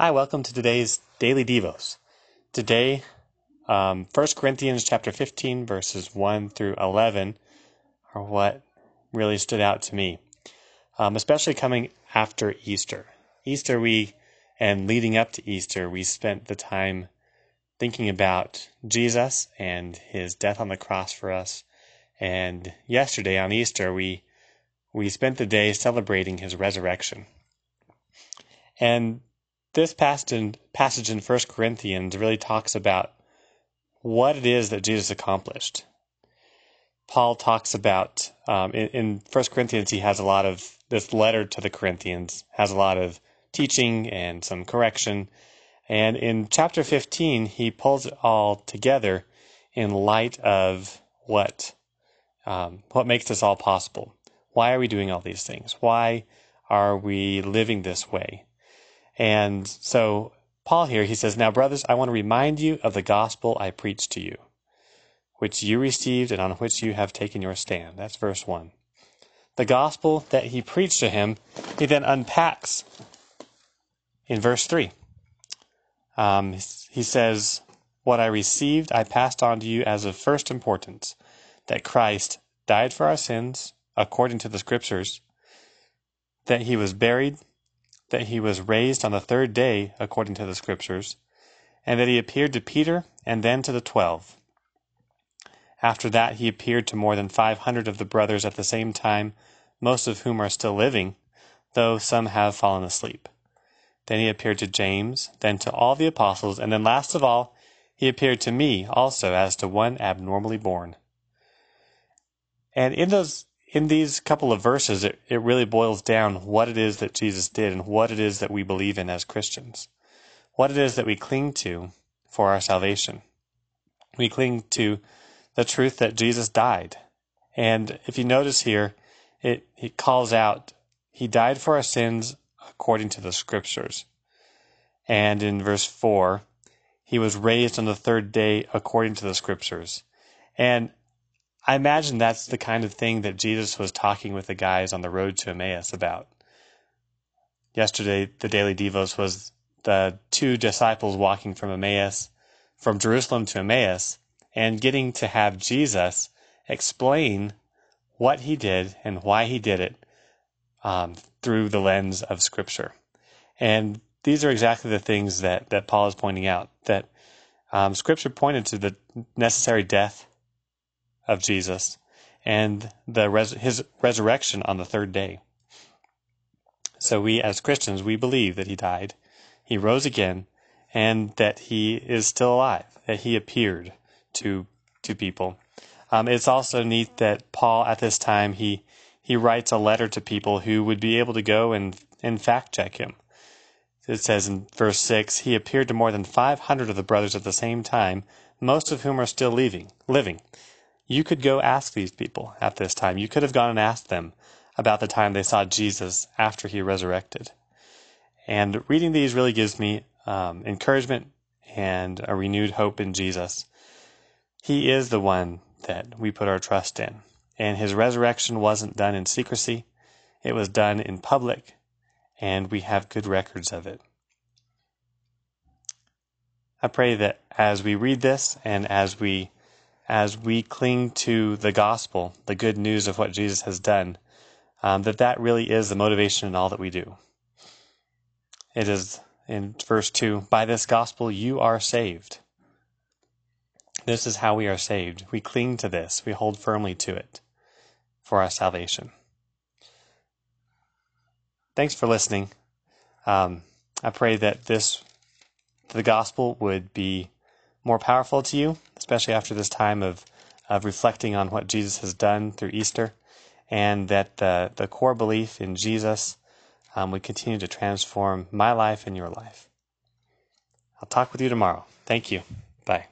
Hi, welcome to today's Daily Devos. Today, um, 1 Corinthians chapter 15, verses 1 through 11 are what really stood out to me, um, especially coming after Easter. Easter, we, and leading up to Easter, we spent the time thinking about Jesus and his death on the cross for us. And yesterday on Easter, we, we spent the day celebrating his resurrection. And this passage in, passage 1 Corinthians really talks about what it is that Jesus accomplished. Paul talks about, um, in, in 1 Corinthians, he has a lot of, this letter to the Corinthians has a lot of teaching and some correction. And in chapter 15, he pulls it all together in light of what, um, what makes this all possible. Why are we doing all these things? Why are we living this way? And so Paul here, he says, Now, brothers, I want to remind you of the gospel I preached to you, which you received and on which you have taken your stand. That's verse 1. The gospel that he preached to him, he then unpacks in verse 3. Um, he says, What I received, I passed on to you as of first importance that Christ died for our sins according to the scriptures, that he was buried that he was raised on the third day according to the Scriptures, and that he appeared to Peter and then to the twelve. After that, he appeared to more than five hundred of the brothers at the same time, most of whom are still living, though some have fallen asleep. Then he appeared to James, then to all the apostles, and then last of all, he appeared to me also as to one abnormally born. And in those in these couple of verses, it, it really boils down what it is that Jesus did and what it is that we believe in as Christians, what it is that we cling to for our salvation. We cling to the truth that Jesus died. And if you notice here, it, it calls out, He died for our sins according to the Scriptures. And in verse 4, He was raised on the third day according to the Scriptures. And I imagine that's the kind of thing that Jesus was talking with the guys on the road to Emmaus about. Yesterday, the Daily Devos was the two disciples walking from Emmaus, from Jerusalem to Emmaus, and getting to have Jesus explain what he did and why he did it um, through the lens of Scripture. And these are exactly the things that, that Paul is pointing out that um, Scripture pointed to the necessary death of Jesus and the res- his resurrection on the third day. So we as Christians, we believe that he died, he rose again, and that he is still alive, that he appeared to to people. Um, it's also neat that Paul at this time he he writes a letter to people who would be able to go and, and fact check him. It says in verse 6 He appeared to more than 500 of the brothers at the same time, most of whom are still leaving, living. You could go ask these people at this time. You could have gone and asked them about the time they saw Jesus after he resurrected. And reading these really gives me um, encouragement and a renewed hope in Jesus. He is the one that we put our trust in. And his resurrection wasn't done in secrecy, it was done in public, and we have good records of it. I pray that as we read this and as we as we cling to the gospel, the good news of what Jesus has done, um, that that really is the motivation in all that we do. It is in verse 2 By this gospel you are saved. This is how we are saved. We cling to this, we hold firmly to it for our salvation. Thanks for listening. Um, I pray that this, the gospel, would be more powerful to you, especially after this time of, of reflecting on what Jesus has done through Easter, and that the, the core belief in Jesus um, would continue to transform my life and your life. I'll talk with you tomorrow. Thank you. Bye.